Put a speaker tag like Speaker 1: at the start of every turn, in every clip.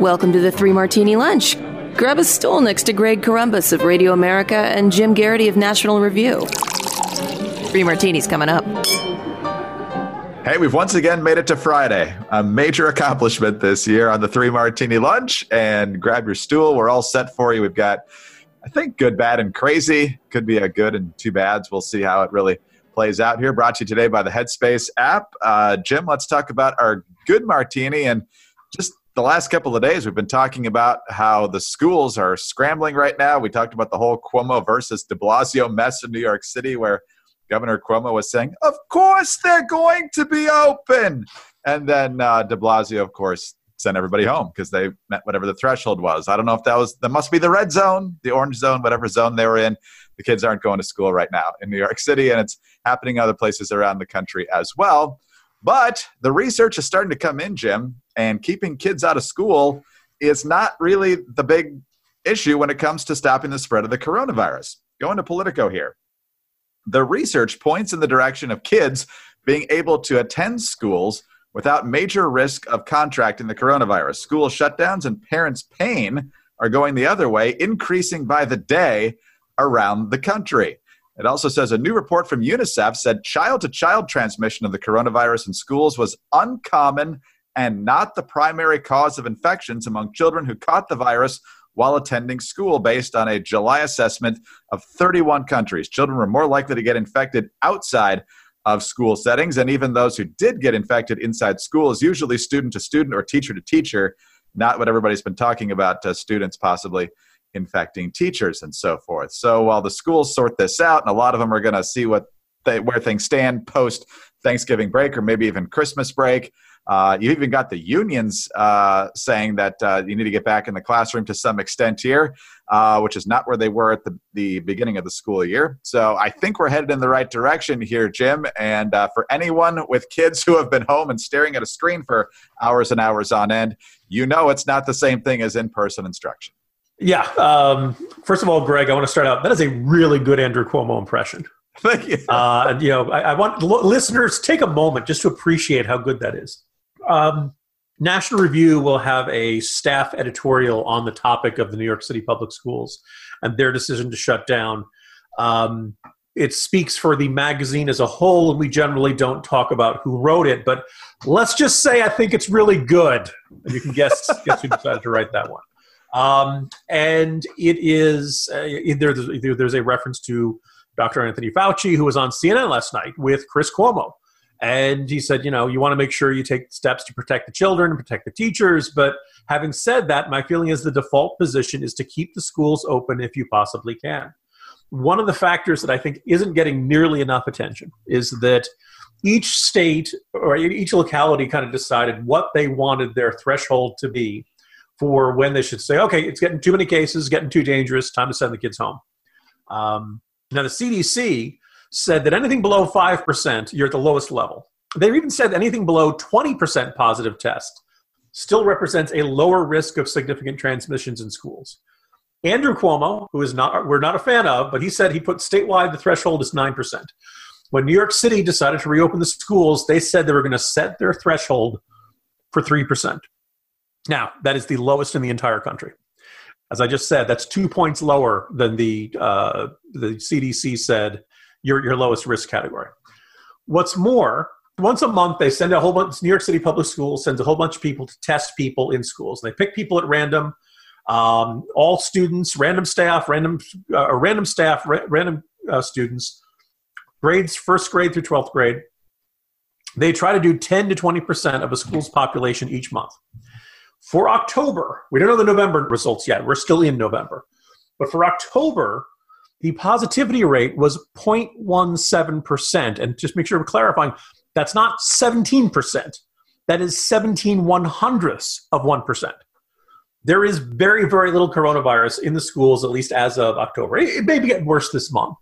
Speaker 1: Welcome to the Three Martini Lunch. Grab a stool next to Greg Corombos of Radio America and Jim Geraghty of National Review. Three Martinis coming up.
Speaker 2: Hey, we've once again made it to Friday. A major accomplishment this year on the Three Martini Lunch. And grab your stool. We're all set for you. We've got, I think, good, bad, and crazy. Could be a good and two bads. We'll see how it really plays out here. Brought to you today by the Headspace app. Uh, Jim, let's talk about our good martini and just the last couple of days we've been talking about how the schools are scrambling right now. We talked about the whole Cuomo versus De Blasio mess in New York City, where Governor Cuomo was saying, "Of course they're going to be open," and then uh, De Blasio, of course, sent everybody home because they met whatever the threshold was. I don't know if that was that must be the red zone, the orange zone, whatever zone they were in. The kids aren't going to school right now in New York City, and it's happening other places around the country as well. But the research is starting to come in, Jim, and keeping kids out of school is not really the big issue when it comes to stopping the spread of the coronavirus. Going to Politico here. The research points in the direction of kids being able to attend schools without major risk of contracting the coronavirus. School shutdowns and parents' pain are going the other way, increasing by the day around the country. It also says a new report from UNICEF said child to child transmission of the coronavirus in schools was uncommon and not the primary cause of infections among children who caught the virus while attending school, based on a July assessment of 31 countries. Children were more likely to get infected outside of school settings, and even those who did get infected inside school is usually student to student or teacher to teacher, not what everybody's been talking about, uh, students possibly infecting teachers and so forth. So while the schools sort this out, and a lot of them are going to see what they, where things stand post Thanksgiving break or maybe even Christmas break. Uh, you even got the unions uh, saying that uh, you need to get back in the classroom to some extent here, uh, which is not where they were at the, the beginning of the school year. So I think we're headed in the right direction here, Jim. And uh, for anyone with kids who have been home and staring at a screen for hours and hours on end, you know it's not the same thing as in person instruction.
Speaker 3: Yeah. Um, first of all, Greg, I want to start out. That is a really good Andrew Cuomo impression.
Speaker 2: Thank you.
Speaker 3: Uh, you know, I, I want l- listeners take a moment just to appreciate how good that is. Um, National Review will have a staff editorial on the topic of the New York City public schools and their decision to shut down. Um, it speaks for the magazine as a whole, and we generally don't talk about who wrote it. But let's just say I think it's really good. And you can guess, guess who decided to write that one. Um, and it is uh, either, there's, either there's a reference to Dr. Anthony Fauci, who was on CNN last night with Chris Cuomo. And he said, you know, you want to make sure you take steps to protect the children and protect the teachers. But having said that, my feeling is the default position is to keep the schools open if you possibly can. One of the factors that I think isn't getting nearly enough attention is that each state or each locality kind of decided what they wanted their threshold to be for when they should say, okay, it's getting too many cases, getting too dangerous, time to send the kids home. Um, now, the CDC said that anything below 5%, you're at the lowest level. They've even said anything below 20% positive test still represents a lower risk of significant transmissions in schools. Andrew Cuomo, who is not we're not a fan of, but he said he put statewide the threshold is 9%. When New York City decided to reopen the schools, they said they were going to set their threshold for 3%. Now, that is the lowest in the entire country. As I just said, that's two points lower than the uh, the CDC said your your lowest risk category. What's more, once a month they send a whole bunch. New York City Public Schools sends a whole bunch of people to test people in schools. They pick people at random, um, all students, random staff, random uh, random staff, ra- random uh, students, grades first grade through twelfth grade. They try to do ten to twenty percent of a school's population each month. For October, we don't know the November results yet. We're still in November. But for October, the positivity rate was 0.17%. And just make sure we're clarifying that's not 17%. That is 17 one hundredths of 1%. There is very, very little coronavirus in the schools, at least as of October. It may getting worse this month.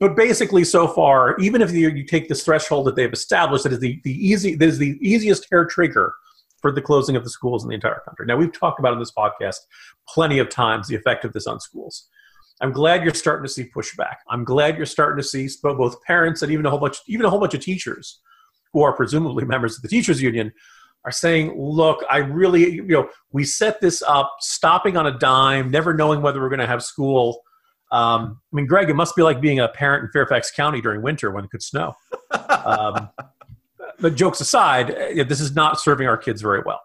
Speaker 3: But basically, so far, even if you, you take this threshold that they've established, that is the, the easy that is the easiest hair trigger for the closing of the schools in the entire country. Now, we've talked about in this podcast plenty of times the effect of this on schools. I'm glad you're starting to see pushback. I'm glad you're starting to see both parents and even a whole bunch, even a whole bunch of teachers who are presumably members of the teachers union, are saying, look, I really, you know, we set this up, stopping on a dime, never knowing whether we're going to have school. Um, I mean, Greg, it must be like being a parent in Fairfax County during winter when it could snow. Um, but jokes aside, uh, this is not serving our kids very well.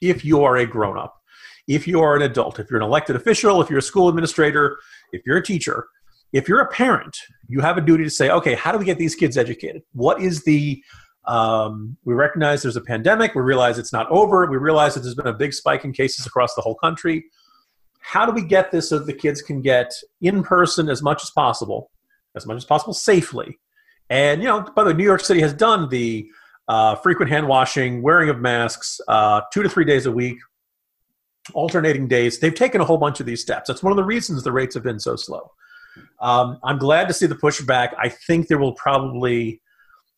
Speaker 3: If you are a grown up, if you are an adult, if you're an elected official, if you're a school administrator, if you're a teacher, if you're a parent, you have a duty to say, okay, how do we get these kids educated? What is the um, we recognize there's a pandemic. We realize it's not over. We realize that there's been a big spike in cases across the whole country. How do we get this so the kids can get in person as much as possible, as much as possible safely? And, you know, by the way, New York City has done the uh, frequent hand washing, wearing of masks, uh, two to three days a week, alternating days. They've taken a whole bunch of these steps. That's one of the reasons the rates have been so slow. Um, I'm glad to see the pushback. I think there will probably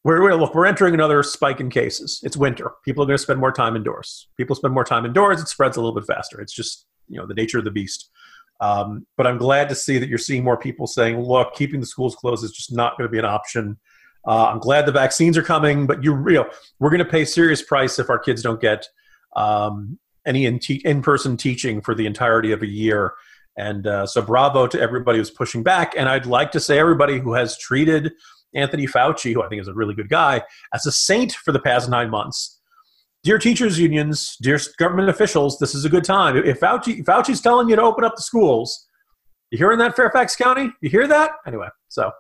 Speaker 3: we're, we're, look we're entering another spike in cases. It's winter. People are going to spend more time indoors. People spend more time indoors. It spreads a little bit faster. It's just you know the nature of the beast. Um, but I'm glad to see that you're seeing more people saying, "Look, keeping the schools closed is just not going to be an option." Uh, I'm glad the vaccines are coming, but you, you know, we're going to pay serious price if our kids don't get um, any in, te- in-person teaching for the entirety of a year. And uh, so, bravo to everybody who's pushing back. And I'd like to say, everybody who has treated Anthony Fauci, who I think is a really good guy, as a saint for the past nine months. Dear teachers unions, dear government officials, this is a good time. If Fauci, Fauci's telling you to open up the schools, you hearing that, Fairfax County? You hear that? Anyway, so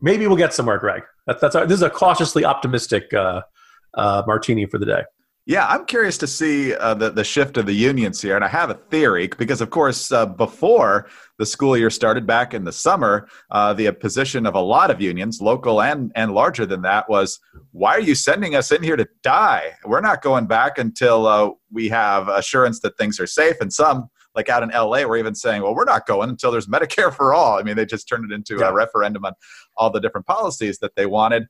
Speaker 3: maybe we'll get somewhere, Greg. That, that's our, this is a cautiously optimistic uh, uh, martini for the day.
Speaker 2: Yeah, I'm curious to see uh, the the shift of the unions here, and I have a theory because, of course, uh, before the school year started back in the summer, uh, the position of a lot of unions, local and and larger than that, was why are you sending us in here to die? We're not going back until uh, we have assurance that things are safe. And some, like out in LA, were even saying, well, we're not going until there's Medicare for all. I mean, they just turned it into yeah. a referendum on all the different policies that they wanted.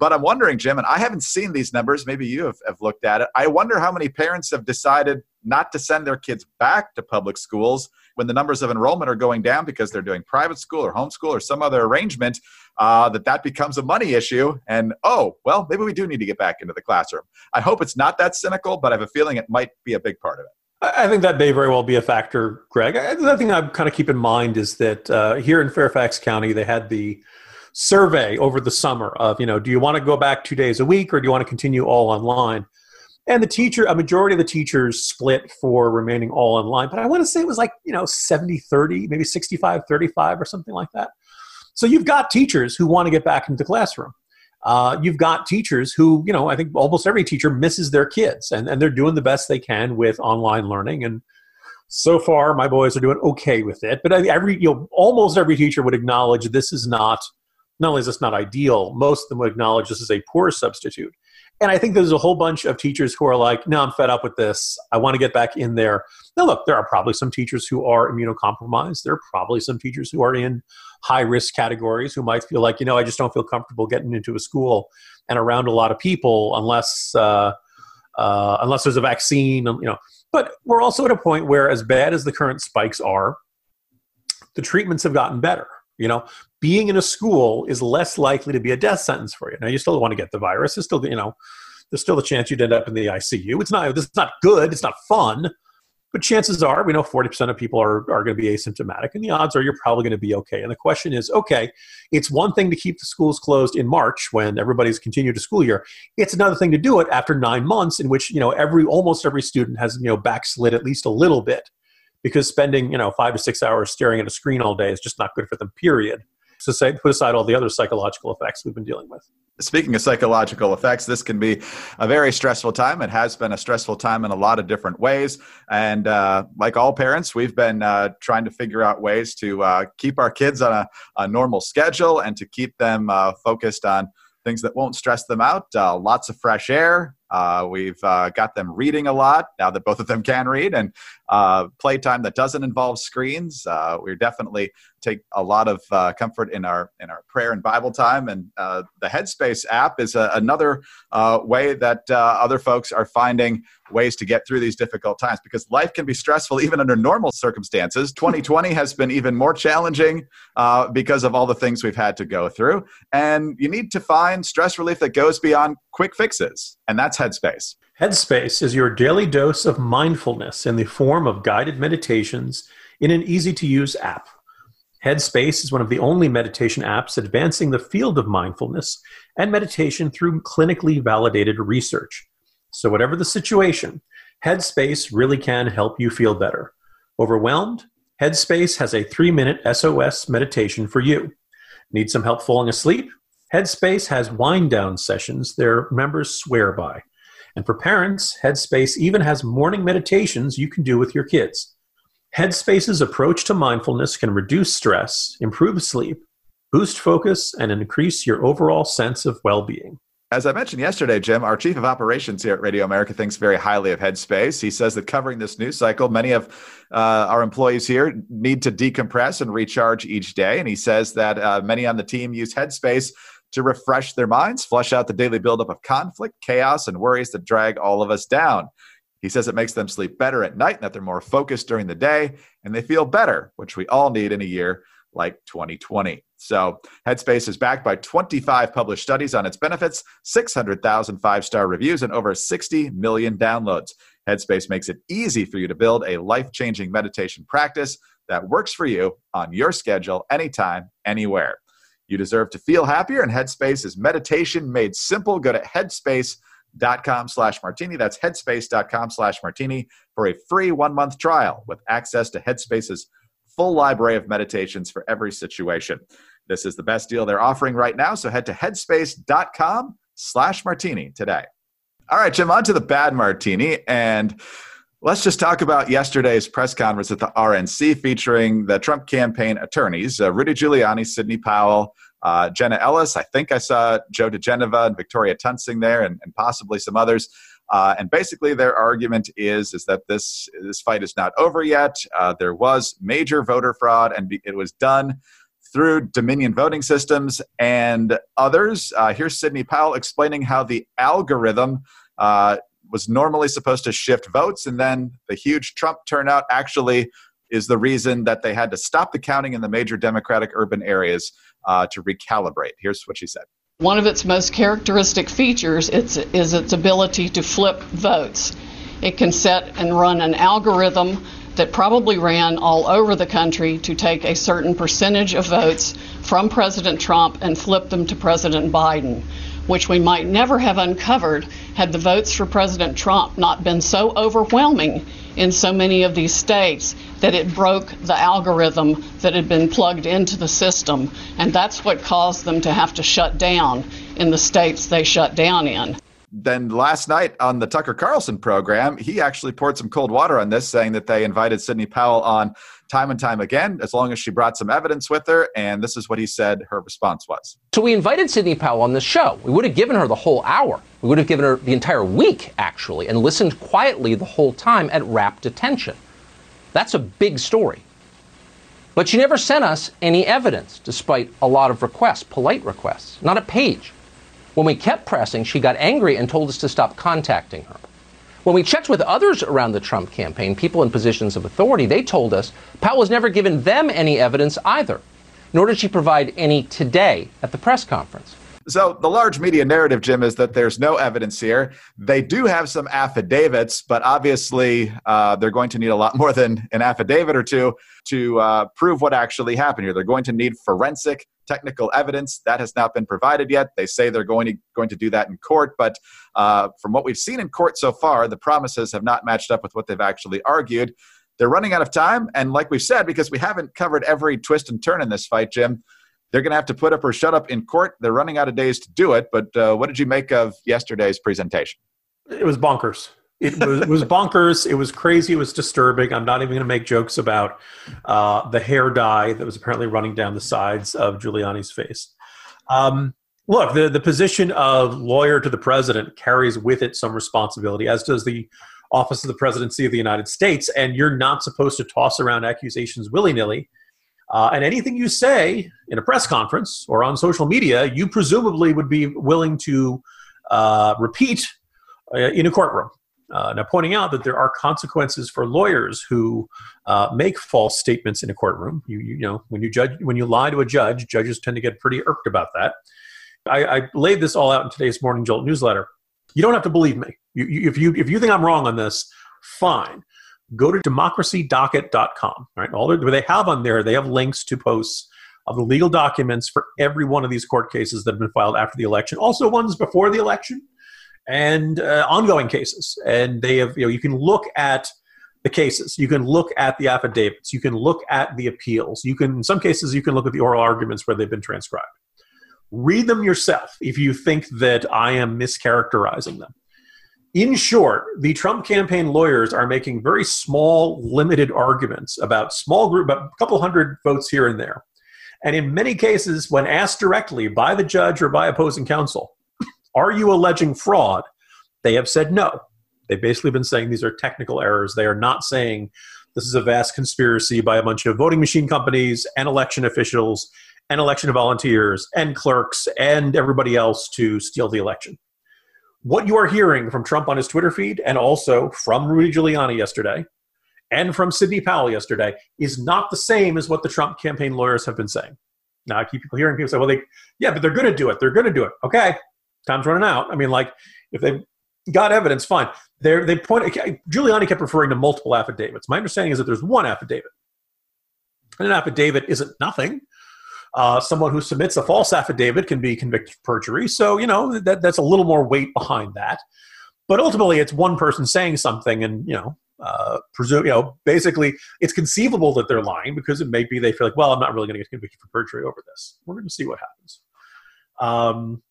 Speaker 2: But I'm wondering, Jim, and I haven't seen these numbers. Maybe you have, have looked at it. I wonder how many parents have decided not to send their kids back to public schools when the numbers of enrollment are going down because they're doing private school or homeschool or some other arrangement. Uh, that that becomes a money issue, and oh, well, maybe we do need to get back into the classroom. I hope it's not that cynical, but I have a feeling it might be a big part of it.
Speaker 3: I think that may very well be a factor, Greg. The thing I kind of keep in mind is that uh, here in Fairfax County, they had the survey over the summer of, you know, do you want to go back two days a week or do you want to continue all online? And the teacher, a majority of the teachers split for remaining all online, but I want to say it was like, you know, 70 30, maybe 65 35 or something like that. So you've got teachers who want to get back into the classroom. Uh, you've got teachers who, you know, I think almost every teacher misses their kids and, and they're doing the best they can with online learning. And so far, my boys are doing okay with it. But every, you know, almost every teacher would acknowledge this is not not only is this not ideal, most of them would acknowledge this is a poor substitute. And I think there's a whole bunch of teachers who are like, no, I'm fed up with this. I want to get back in there. Now, look, there are probably some teachers who are immunocompromised. There are probably some teachers who are in high risk categories who might feel like, you know, I just don't feel comfortable getting into a school and around a lot of people unless, uh, uh, unless there's a vaccine, you know. But we're also at a point where, as bad as the current spikes are, the treatments have gotten better. You know, being in a school is less likely to be a death sentence for you. Now, you still want to get the virus. It's still, you know, there's still a chance you'd end up in the ICU. It's not, it's not good. It's not fun. But chances are, we know 40% of people are, are going to be asymptomatic, and the odds are you're probably going to be okay. And the question is okay, it's one thing to keep the schools closed in March when everybody's continued a school year. It's another thing to do it after nine months in which, you know, every almost every student has, you know, backslid at least a little bit because spending you know five to six hours staring at a screen all day is just not good for them period. So say put aside all the other psychological effects we've been dealing with.
Speaker 2: Speaking of psychological effects this can be a very stressful time. It has been a stressful time in a lot of different ways. And uh, like all parents we've been uh, trying to figure out ways to uh, keep our kids on a, a, normal schedule and to keep them uh, focused on things that won't stress them out uh, lots of fresh air uh, we've uh, got them reading a lot now that both of them can read, and uh, playtime that doesn't involve screens. Uh, we definitely take a lot of uh, comfort in our in our prayer and Bible time. And uh, the Headspace app is a, another way that other folks are finding ways to get through these difficult times because life can be stressful even under normal circumstances. 2020 has been even more challenging because of all the things we've had to go through, and you need to find stress relief that goes beyond quick fixes, and that's Headspace?
Speaker 3: Headspace is your daily dose of mindfulness in the form of guided meditations in an easy to use app. Headspace is one of the only meditation apps advancing the field of mindfulness and meditation through clinically validated research. So, whatever the situation, Headspace really can help you feel better. Overwhelmed? Headspace has a three minute SOS meditation for you. Need some help falling asleep? Headspace has wind down sessions their members swear by. And for parents, Headspace even has morning meditations you can do with your kids. Headspace's approach to mindfulness can reduce stress, improve sleep, boost focus, and increase your overall sense of well being.
Speaker 2: As I mentioned yesterday, Jim, our chief of operations here at Radio America thinks very highly of Headspace. He says that covering this news cycle, many of uh, our employees here need to decompress and recharge each day. And he says that uh, many on the team use Headspace to refresh their minds, flush out the daily buildup of conflict, chaos, and worries that drag all of us down. He says it makes them sleep better at night and that they're more focused during the day and they feel better, which we all need in a year like 2020. So, Headspace is backed by 25 published studies on its benefits, 600,000 five star reviews, and over 60 million downloads. Headspace makes it easy for you to build a life changing meditation practice that works for you on your schedule, anytime, anywhere. You deserve to feel happier, and Headspace is meditation made simple. Go to headspace.com slash martini. That's headspace.com slash martini for a free one month trial with access to Headspace's full library of meditations for every situation. This is the best deal they're offering right now, so head to headspace.com slash martini today. All right, Jim, on to the bad martini. And let's just talk about yesterday's press conference at the RNC featuring the Trump campaign attorneys, uh, Rudy Giuliani, Sidney Powell, uh, Jenna Ellis. I think I saw Joe diGenova and Victoria Toensing there, and, and possibly some others. Uh, and basically, their argument is is that this this fight is not over yet. Uh, there was major voter fraud, and it was done through Dominion voting systems and others. Uh, here's Sidney Powell explaining how the algorithm uh, was normally supposed to shift votes, and then the huge Trump turnout actually is the reason that they had to stop the counting in the major Democratic urban areas uh, to recalibrate. Here's what she said.
Speaker 4: One of its most characteristic features is, is its ability to flip votes. It can set and run an algorithm that probably ran all over the country to take a certain percentage of votes from President Trump and flip them to President Biden, which we might never have uncovered had the votes for President Trump not been so overwhelming in so many of these states that it broke the algorithm that had been plugged into the system. And that's what caused them to have to shut down in the states they shut down in.
Speaker 2: Then last night on the Tucker Carlson program, he actually poured some cold water on this, saying that they invited Sidney Powell on time and time again, as long as she brought some evidence with her. And this is what he said her response was.
Speaker 5: So we invited Sidney Powell on the show. We would have given her the whole hour. We would have given her the entire week, actually, and listened quietly the whole time at rapt attention. That's a big story. But she never sent us any evidence, despite a lot of requests, polite requests, not a page. When we kept pressing, she got angry and told us to stop contacting her. When we checked with others around the Trump campaign, people in positions of authority, they told us Powell has never given them any evidence either, nor did she provide any today at the press conference.
Speaker 2: So the large media narrative, Jim, is that there's no evidence here. They do have some affidavits, but obviously uh, they're going to need a lot more than an affidavit or two to uh, prove what actually happened here. They're going to need forensic technical evidence that has not been provided yet. They say they're going to going to do that in court, but uh, from what we've seen in court so far, the promises have not matched up with what they've actually argued. They're running out of time, and like we've said, because we haven't covered every twist and turn in this fight, Jim, they're going to have to put up or shut up in court. They're running out of days to do it. But uh, what did you make of yesterday's presentation?
Speaker 3: It was bonkers. It was, it was bonkers. It was crazy. It was disturbing. I'm not even going to make jokes about uh, the hair dye that was apparently running down the sides of Giuliani's face. Um, look, the, the position of lawyer to the president carries with it some responsibility, as does the office of the presidency of the United States. And you're not supposed to toss around accusations willy nilly. Uh, and anything you say in a press conference or on social media, you presumably would be willing to uh, repeat uh, in a courtroom. Uh, now, pointing out that there are consequences for lawyers who uh, make false statements in a courtroom. You, you, know, when you judge, when you lie to a judge, judges tend to get pretty irked about that. I, I laid this all out in today's Morning Jolt newsletter. You don't have to believe me. You, you, if you if you think I'm wrong on this, fine. Go to democracydocket.com. Right, all they have on there, they have links to posts of the legal documents for every one of these court cases that have been filed after the election, also ones before the election, and uh, ongoing cases. And they have, you know, you can look at the cases, you can look at the affidavits, you can look at the appeals, you can, in some cases, you can look at the oral arguments where they've been transcribed. Read them yourself if you think that I am mischaracterizing them. In short, the Trump campaign lawyers are making very small, limited arguments about small group, about a couple hundred votes here and there. And in many cases, when asked directly by the judge or by opposing counsel, are you alleging fraud? They have said no. They've basically been saying these are technical errors. They are not saying this is a vast conspiracy by a bunch of voting machine companies and election officials and election volunteers and clerks and everybody else to steal the election. What you are hearing from Trump on his Twitter feed and also from Rudy Giuliani yesterday and from Sidney Powell yesterday is not the same as what the Trump campaign lawyers have been saying. Now I keep hearing people say, well, they, yeah, but they're going to do it. They're going to do it. Okay. Time's running out. I mean, like, if they've got evidence, fine. They're, they point, Giuliani kept referring to multiple affidavits. My understanding is that there's one affidavit. And an affidavit isn't nothing. Uh, someone who submits a false affidavit can be convicted of perjury. So, you know, that, that's a little more weight behind that. But ultimately, it's one person saying something, and, you know, uh, presume, you know, basically, it's conceivable that they're lying because it may be they feel like, well, I'm not really going to get convicted for perjury over this. We're going to see what happens. Um,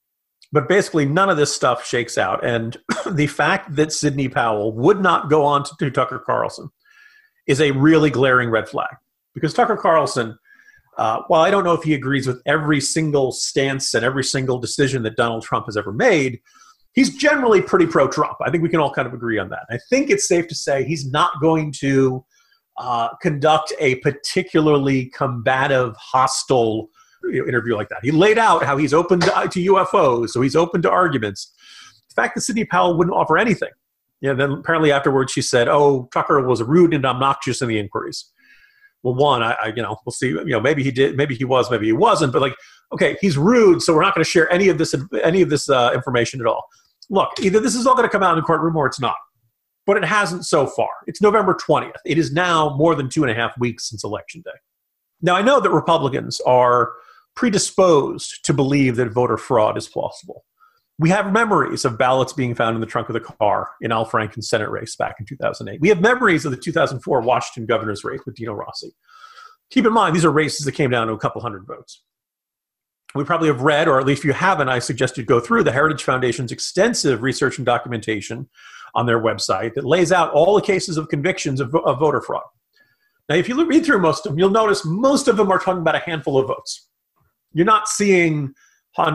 Speaker 3: but basically, none of this stuff shakes out. And the fact that Sidney Powell would not go on to, to Tucker Carlson is a really glaring red flag because Tucker Carlson uh, while I don't know if he agrees with every single stance and every single decision that Donald Trump has ever made, he's generally pretty pro Trump. I think we can all kind of agree on that. I think it's safe to say he's not going to uh, conduct a particularly combative, hostile you know, interview like that. He laid out how he's open to, to UFOs, so he's open to arguments. The fact that Sidney Powell wouldn't offer anything. Yeah, then apparently afterwards she said, "Oh, Tucker was rude and obnoxious in the inquiries." Well, one, I, I, you know, we'll see. You know, maybe he did, maybe he was, maybe he wasn't. But like, okay, he's rude, so we're not going to share any of this, any of this uh, information at all. Look, either this is all going to come out in the courtroom or it's not. But it hasn't so far. It's November twentieth. It is now more than two and a half weeks since election day. Now I know that Republicans are predisposed to believe that voter fraud is plausible we have memories of ballots being found in the trunk of the car in Al Franken's Senate race back in 2008. We have memories of the 2004 Washington governor's race with Dino Rossi. Keep in mind, these are races that came down to a couple hundred votes. We probably have read, or at least if you haven't, I suggest you go through the Heritage Foundation's extensive research and documentation on their website that lays out all the cases of convictions of, of voter fraud. Now, if you read through most of them, you'll notice most of them are talking about a handful of votes. You're not seeing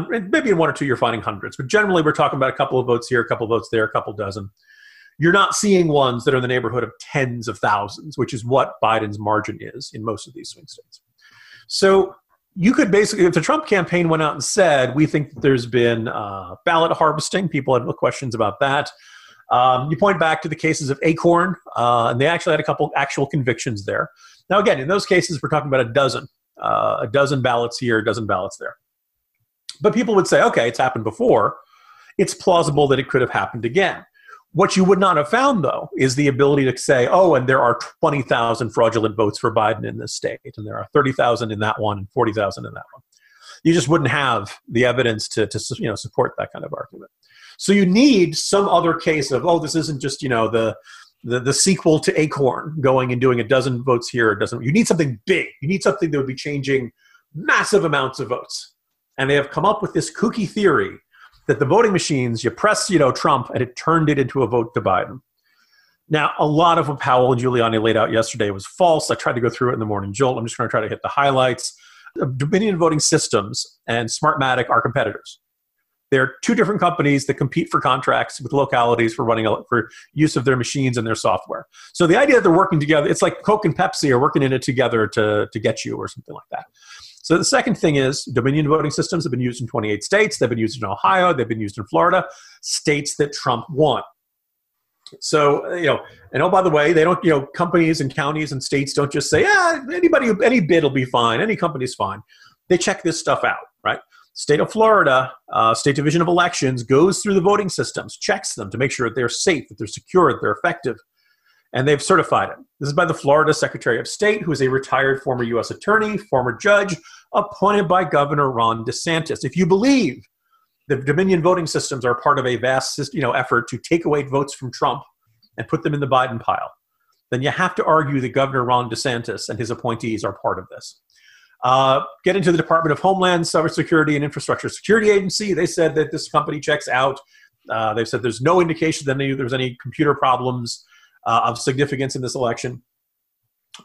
Speaker 3: maybe in one or two you're finding hundreds, but generally we're talking about a couple of votes here, a couple of votes there, a couple dozen. You're not seeing ones that are in the neighborhood of tens of thousands, which is what Biden's margin is in most of these swing states. So you could basically, if the Trump campaign went out and said, we think there's been uh, ballot harvesting, people had questions about that. Um, you point back to the cases of Acorn, uh, and they actually had a couple actual convictions there. Now, again, in those cases, we're talking about a dozen, uh, a dozen ballots here, a dozen ballots there. But people would say, okay, it's happened before. It's plausible that it could have happened again. What you would not have found, though, is the ability to say, oh, and there are 20,000 fraudulent votes for Biden in this state, and there are 30,000 in that one and 40,000 in that one. You just wouldn't have the evidence to, to you know, support that kind of argument. So you need some other case of, oh, this isn't just, you know, the, the, the sequel to Acorn going and doing a dozen votes here, a dozen. You need something big. You need something that would be changing massive amounts of votes and they have come up with this kooky theory that the voting machines, you press, you know, Trump, and it turned it into a vote to Biden. Now, a lot of what Powell and Giuliani laid out yesterday was false. I tried to go through it in the morning jolt. I'm just going to try to hit the highlights. Uh, Dominion Voting Systems and Smartmatic are competitors. They're two different companies that compete for contracts with localities for running for use of their machines and their software. So the idea that they're working together, it's like Coke and Pepsi are working in it together to, to get you or something like that. So the second thing is Dominion voting systems have been used in 28 states. They've been used in Ohio. They've been used in Florida, states that Trump won. So you know, and oh by the way, they don't. You know, companies and counties and states don't just say, "Yeah, anybody, any bid will be fine. Any company's fine." They check this stuff out, right? State of Florida, uh, State Division of Elections goes through the voting systems, checks them to make sure that they're safe, that they're secure, that they're effective, and they've certified it. This is by the Florida Secretary of State, who is a retired former U.S. attorney, former judge, appointed by Governor Ron DeSantis. If you believe the Dominion voting systems are part of a vast you know, effort to take away votes from Trump and put them in the Biden pile, then you have to argue that Governor Ron DeSantis and his appointees are part of this. Uh, get into the Department of Homeland Cybersecurity and Infrastructure Security Agency. They said that this company checks out. Uh, they've said there's no indication that there was any computer problems uh, of significance in this election.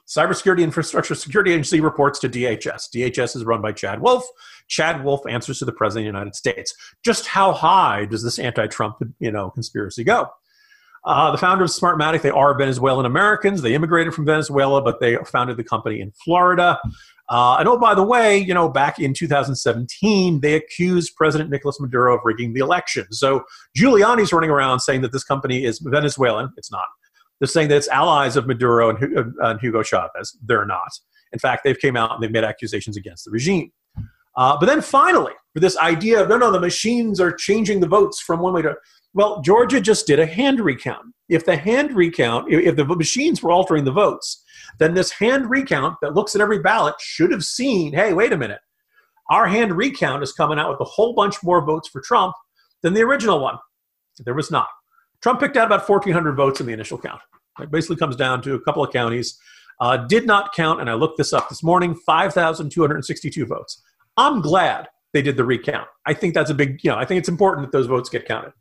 Speaker 3: Cybersecurity Infrastructure Security Agency reports to DHS. DHS is run by Chad Wolf. Chad Wolf answers to the President of the United States. Just how high does this anti-Trump, you know, conspiracy go? Uh, the founder of Smartmatic, they are Venezuelan Americans. They immigrated from Venezuela, but they founded the company in Florida. Uh, and oh, by the way, you know, back in 2017, they accused President Nicolas Maduro of rigging the election. So Giuliani's running around saying that this company is Venezuelan. It's not. They're saying that it's allies of Maduro and, uh, Hugo Chavez. They're not. In fact, they've came out and they've made accusations against the regime. Uh, but then finally, for this idea of no, no, the machines are changing the votes from one way to well, Georgia just did a hand recount. If the hand recount, if the machines were altering the votes, then this hand recount that looks at every ballot should have seen hey, wait a minute. Our hand recount is coming out with a whole bunch more votes for Trump than the original one. There was not. Trump picked out about 1,400 votes in the initial count. It basically comes down to a couple of counties. Uh, did not count, and I looked this up this morning 5,262 votes. I'm glad they did the recount. I think that's a big, you know, I think it's important that those votes get counted.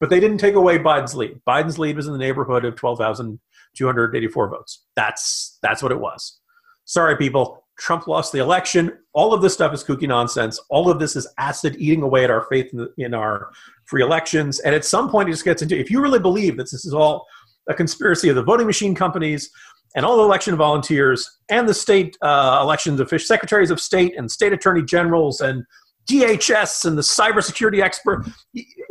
Speaker 3: But they didn't take away Biden's lead. Biden's lead was in the neighborhood of 12,284 votes. That's that's what it was. Sorry, people. Trump lost the election. All of this stuff is kooky nonsense. All of this is acid eating away at our faith in, the, in our free elections. And at some point, it just gets into if you really believe that this is all a conspiracy of the voting machine companies and all the election volunteers and the state uh, elections officials, secretaries of state and state attorney generals and DHS and the cybersecurity expert.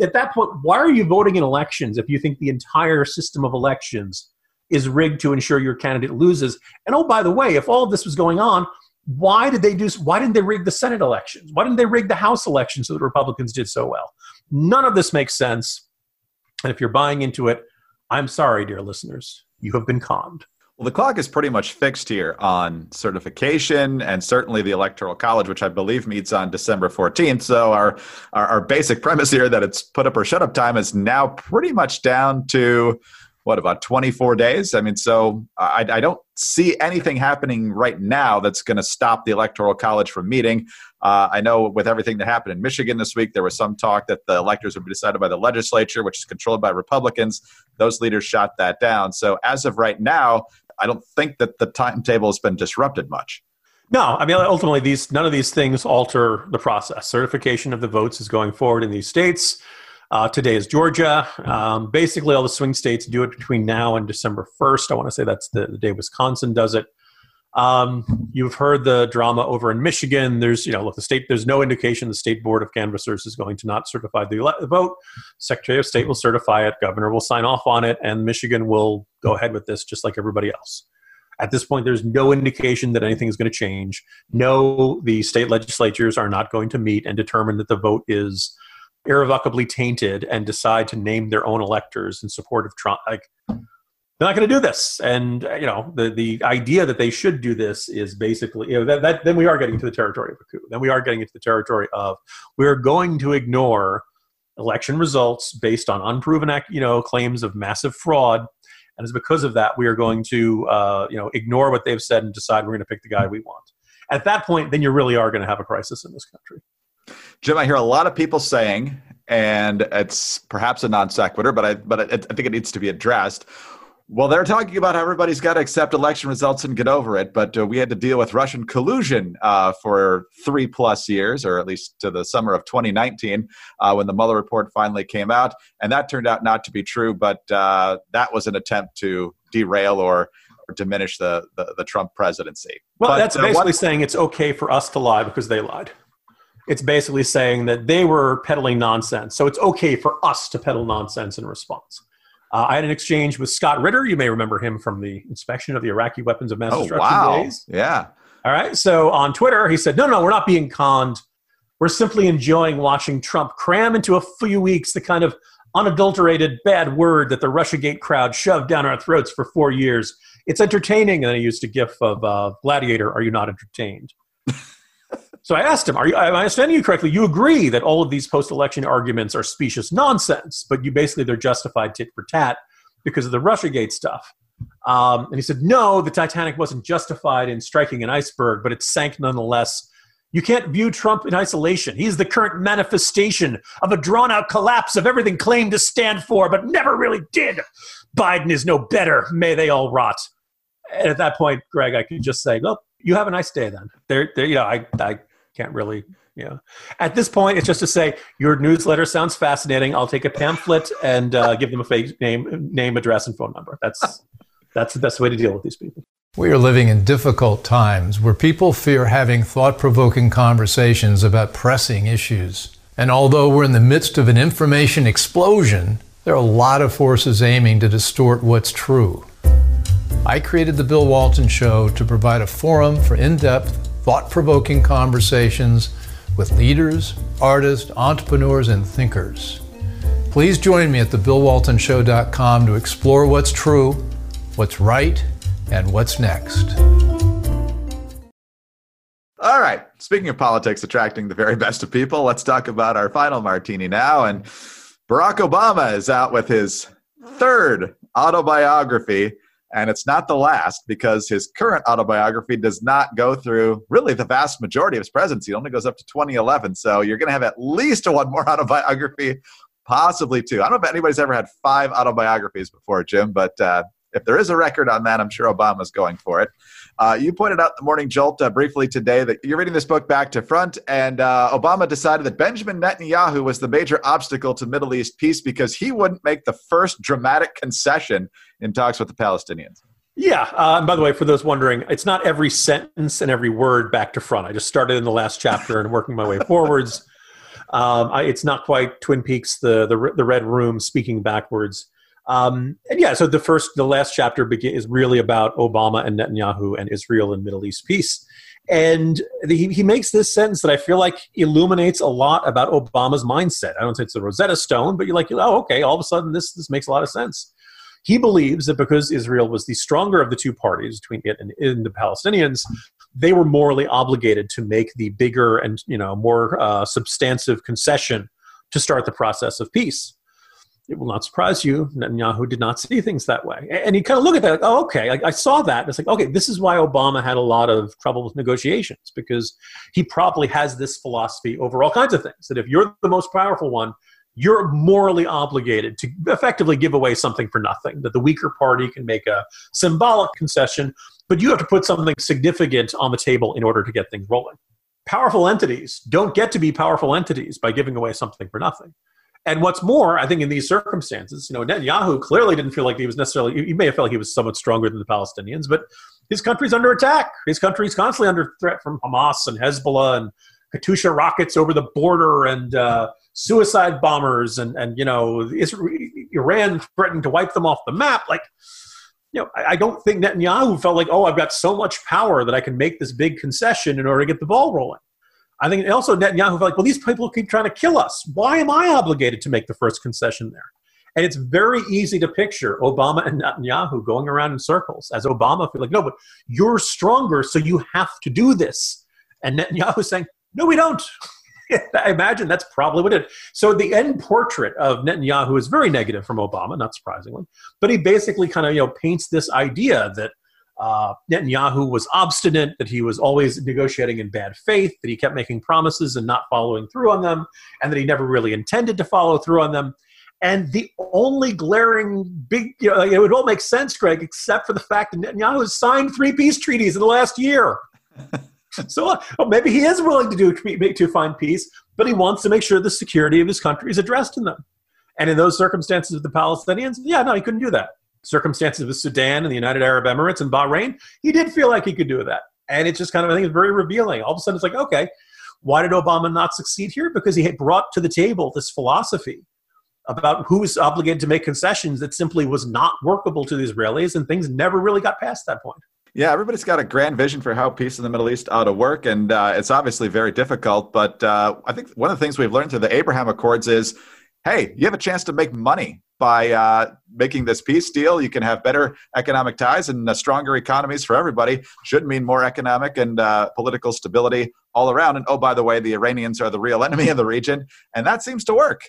Speaker 3: At that point, why are you voting in elections if you think the entire system of elections is rigged to ensure your candidate loses? And oh, by the way, if all of this was going on, why did they do? Why didn't they rig the Senate elections? Why didn't they rig the House elections so the Republicans did so well? None of this makes sense. And if you're buying into it, I'm sorry, dear listeners, you have been conned.
Speaker 2: Well, the clock is pretty much fixed here on certification and certainly the Electoral College, which I believe meets on December 14th. So, our, our, our, basic premise here that it's put up or shut up time is now pretty much down to what about 24 days? I mean so i, I don't see anything happening right now that's going to stop the electoral college from meeting. Uh, i know with everything that happened in michigan this week there was some talk that the electors would be decided by the legislature which is controlled by republicans. Those leaders shot that down. So as of right now i don't think that the timetable has been disrupted much.
Speaker 3: No, I mean ultimately these none of these things alter the process. Certification of the votes is going forward in these states. Uh, today is Georgia. Um, basically, all the swing states do it between now and December 1st. I want to say that's the, the day Wisconsin does it. Um, you've heard the drama over in Michigan. There's, you know, look, the state, there's no indication the state board of canvassers is going to not certify the, the vote. Secretary of State will certify it. Governor will sign off on it, and Michigan will go ahead with this just like everybody else. At this point, there's no indication that anything is going to change. No, the state legislatures are not going to meet and determine that the vote is irrevocably tainted and decide to name their own electors in support of Trump. Like, they're not going to do this. And you know, the the idea that they should do this is basically, you know, that, that then we are getting to the territory of a coup. Then we are getting into the territory of we're going to ignore election results based on unproven, you know, claims of massive fraud. And it's because of that we are going to, uh, you know, ignore what they've said and decide we're going to pick the guy we want. At that point, then you really are going to have a crisis in this country.
Speaker 2: Jim, I hear a lot of people saying, and it's perhaps a non sequitur, but I but I, I think it needs to be addressed. Well, they're talking about how everybody's got to accept election results and get over it, but uh, we had to deal with Russian collusion uh, for three plus years, or at least to the summer of 2019, uh, when the Mueller report finally came out, and that turned out not to be true. But uh, that was an attempt to derail or, or diminish the, the, the Trump presidency.
Speaker 3: Well,
Speaker 2: but,
Speaker 3: that's uh, basically what, saying it's okay for us to lie because they lied it's basically saying that they were peddling nonsense. So it's okay for us to peddle nonsense in response. Uh, I had an exchange with Scott Ritter. You may remember him from the inspection of the Iraqi weapons of mass
Speaker 2: oh,
Speaker 3: destruction
Speaker 2: wow.
Speaker 3: days.
Speaker 2: Yeah.
Speaker 3: All right. So on Twitter, he said, no, no, we're not being conned. We're simply enjoying watching Trump cram into a few weeks the kind of unadulterated bad word that the Russiagate crowd shoved down our throats for four years. It's entertaining. And then he used a gif of uh, Gladiator, Are you not entertained? so I asked him, Are you, am I understanding you correctly? You agree that all of these post election arguments are specious nonsense, but you basically they're justified tit for tat because of the Russiagate stuff. Um, and he said, No, the Titanic wasn't justified in striking an iceberg, but it sank nonetheless you can't view Trump in isolation. He's the current manifestation of a drawn out collapse of everything claimed to stand for, but never really did. Biden is no better. May they all rot. And at that point, Greg, I could just say, well, you have a nice day then. There, there you know, I, I can't really, know. At this point, it's just to say, your newsletter sounds fascinating. I'll take a pamphlet and uh, give them a fake name, name, address, and phone number. That's, that's the best way to deal with these people.
Speaker 6: We are living in difficult times where people fear having thought provoking conversations about pressing issues. And although we're in the midst of an information explosion, there are a lot of forces aiming to distort what's true. I created The Bill Walton Show to provide a forum for in depth, thought provoking conversations with leaders, artists, entrepreneurs, and thinkers. Please join me at thebillwaltonshow.com to explore what's true, what's right, and what's next.
Speaker 2: All right. Speaking of politics attracting the very best of people, let's talk about our final martini now. And Barack Obama is out with his third autobiography. And it's not the last because his current autobiography does not go through really the vast majority of his presidency. It only goes up to 2011. So you're going to have at least one more autobiography, possibly two. I don't know if anybody's ever had five autobiographies before, Jim, but uh, if there is a record on that, I'm sure Obama's going for it. Uh, you pointed out the Morning Jolt uh, briefly today that you're reading this book back to front, and uh, Obama decided that Benjamin Netanyahu was the major obstacle to Middle East peace because he wouldn't make the first dramatic concession in talks with the Palestinians.
Speaker 3: Yeah. Uh, by the way, for those wondering, it's not every sentence and every word back to front. I just started in the last chapter and working my way forwards. Um, I, it's not quite Twin Peaks, the, the the Red Room speaking backwards. Um, and yeah, so the first, the last chapter is really about Obama and Netanyahu and Israel and Middle East peace. And the, he, he makes this sentence that I feel like illuminates a lot about Obama's mindset. I don't say it's a Rosetta Stone, but you're like, oh, okay, all of a sudden this, this makes a lot of sense. He believes that because Israel was the stronger of the two parties between it and, and the Palestinians, they were morally obligated to make the bigger and you know more uh, substantive concession to start the process of peace it will not surprise you, Netanyahu did not see things that way. And you kind of look at that, like, oh, okay, I, I saw that. And it's like, okay, this is why Obama had a lot of trouble with negotiations because he probably has this philosophy over all kinds of things that if you're the most powerful one, you're morally obligated to effectively give away something for nothing, that the weaker party can make a symbolic concession, but you have to put something significant on the table in order to get things rolling. Powerful entities don't get to be powerful entities by giving away something for nothing. And what's more, I think in these circumstances, you know, Netanyahu clearly didn't feel like he was necessarily, he may have felt like he was somewhat stronger than the Palestinians, but his country's under attack. His country's constantly under threat from Hamas and Hezbollah and Katyusha rockets over the border and uh, suicide bombers and, and you know, Iran threatened to wipe them off the map. Like, you know, I, I don't think Netanyahu felt like, oh, I've got so much power that I can make this big concession in order to get the ball rolling. I think also Netanyahu felt like, well, these people keep trying to kill us. Why am I obligated to make the first concession there? And it's very easy to picture Obama and Netanyahu going around in circles as Obama feel like, no, but you're stronger, so you have to do this. And Netanyahu saying, no, we don't. I imagine that's probably what it is. So the end portrait of Netanyahu is very negative from Obama, not surprisingly. But he basically kind of you know paints this idea that uh, Netanyahu was obstinate, that he was always negotiating in bad faith, that he kept making promises and not following through on them, and that he never really intended to follow through on them. And the only glaring big, you know, it would all make sense, Greg, except for the fact that Netanyahu has signed three peace treaties in the last year. so well, maybe he is willing to do to find peace, but he wants to make sure the security of his country is addressed in them. And in those circumstances with the Palestinians, yeah, no, he couldn't do that circumstances with Sudan and the United Arab Emirates and Bahrain, he did feel like he could do that. And it's just kind of, I think, it's very revealing. All of a sudden, it's like, okay, why did Obama not succeed here? Because he had brought to the table this philosophy about who is obligated to make concessions that simply was not workable to the Israelis, and things never really got past that point.
Speaker 2: Yeah, everybody's got a grand vision for how peace in the Middle East ought to work, and uh, it's obviously very difficult. But uh, I think one of the things we've learned through the Abraham Accords is hey, you have a chance to make money by uh, making this peace deal. You can have better economic ties and uh, stronger economies for everybody. Should mean more economic and uh, political stability all around. And oh, by the way, the Iranians are the real enemy in the region, and that seems to work.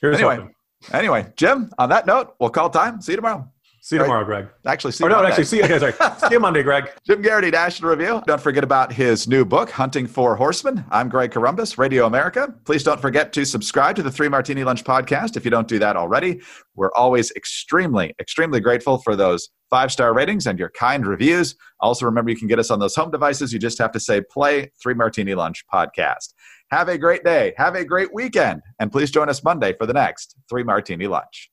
Speaker 3: Here's
Speaker 2: anyway,
Speaker 3: hoping.
Speaker 2: anyway, Jim. On that note, we'll call time. See you tomorrow.
Speaker 3: See you tomorrow, Greg.
Speaker 2: Actually, see
Speaker 3: Or
Speaker 2: you
Speaker 3: no,
Speaker 2: Monday.
Speaker 3: actually, see you. Okay, sorry. see you Monday, Greg.
Speaker 2: Jim Geraghty, National Review. Don't forget about his new book, Hunting Four Horsemen. I'm Greg Corombos, Radio America. Please don't forget to subscribe to the Three Martini Lunch podcast if you don't do that already. We're always extremely, extremely grateful for those five star ratings and your kind reviews. Also, remember you can get us on those home devices. You just have to say, play Three Martini Lunch podcast. Have a great day. Have a great weekend. And please join us Monday for the next Three Martini Lunch.